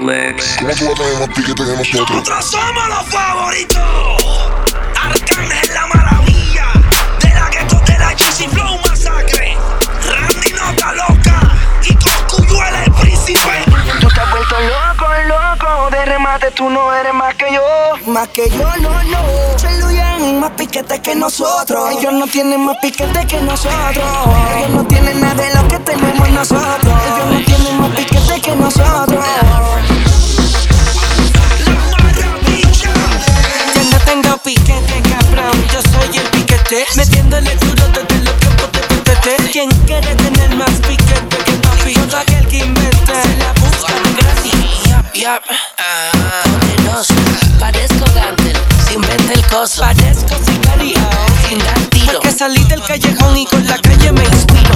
Lex. ¿Cómo tú tener más piquete que nosotros? Nosotros somos los favoritos. Arcángel la maravilla. De la gueto de la GC Flow Masacre. Randy Nota Loca. Y Coscuyuela el príncipe. Tú te has vuelto loco, loco. De remate tú no eres más que yo. Más que yo, no, no. Celuyan más piquete que nosotros. Ellos no tienen más piquete que nosotros. Ellos no tienen nada de lo que tenemos nosotros. Piquete, cabrón. Yo soy el piquete. Metiéndole duro desde los tiempos de PTT. ¿Quién quiere tener más piquete que papi? Todo aquel que invente se la busca de gratis. Yap, yap. Ah, poderoso. Parezco Gantel. Sin vende el coso. Parezco sicario. Sin dar tiro. Porque salí del callejón y con la calle me inspiro.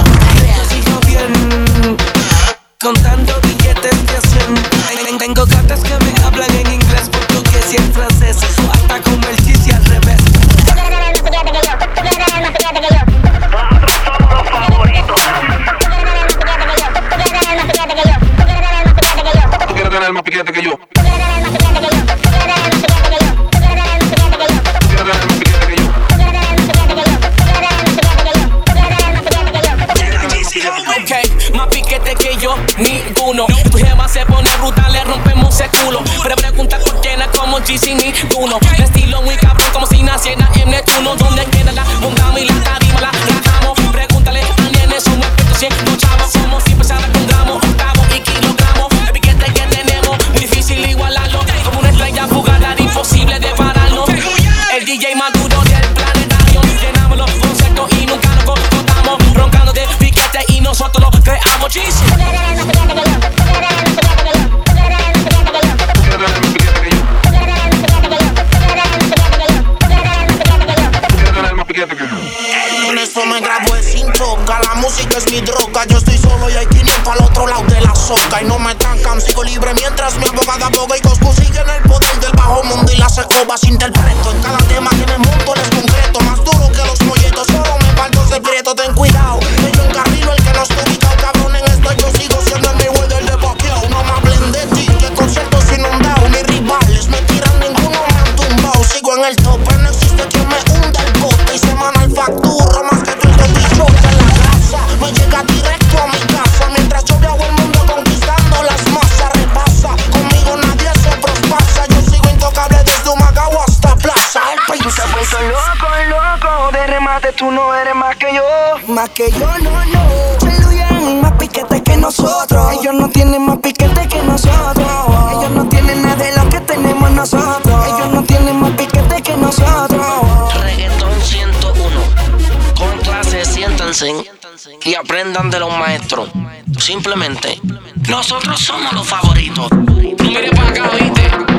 GC ninguno. Mi estilo muy cabrón como si naciera en Neptuno. Donde queda que. En esto me grabo es sin choca, la música es mi droga. Yo estoy solo y hay 500 al otro lado de la soca. Y no me trancan, sigo libre mientras mi abogada aboga. Y Coscu sigue en el poder del bajo mundo y las escobas interpreto. En cada tema tiene montones concretos, más duro que los molletos. Solo me falta ese prieto, ten cuidado. Que yo encarrilo el que no está ubicado, cabrón. En esto yo sigo siendo el mi güey del de Pacquiao. No me hablen de ti, que conciertos inundados. Mis rivales me tiran, ninguno me han tumbado. Sigo en el tope, no existe quien me Tú te has príncipe. vuelto loco, loco. De remate tú no eres más que yo. Más que yo, no, no. Celuyan más piquete que nosotros. Ellos no tienen más piquete y aprendan de los maestros. Simplemente, nosotros somos los favoritos. Para acá.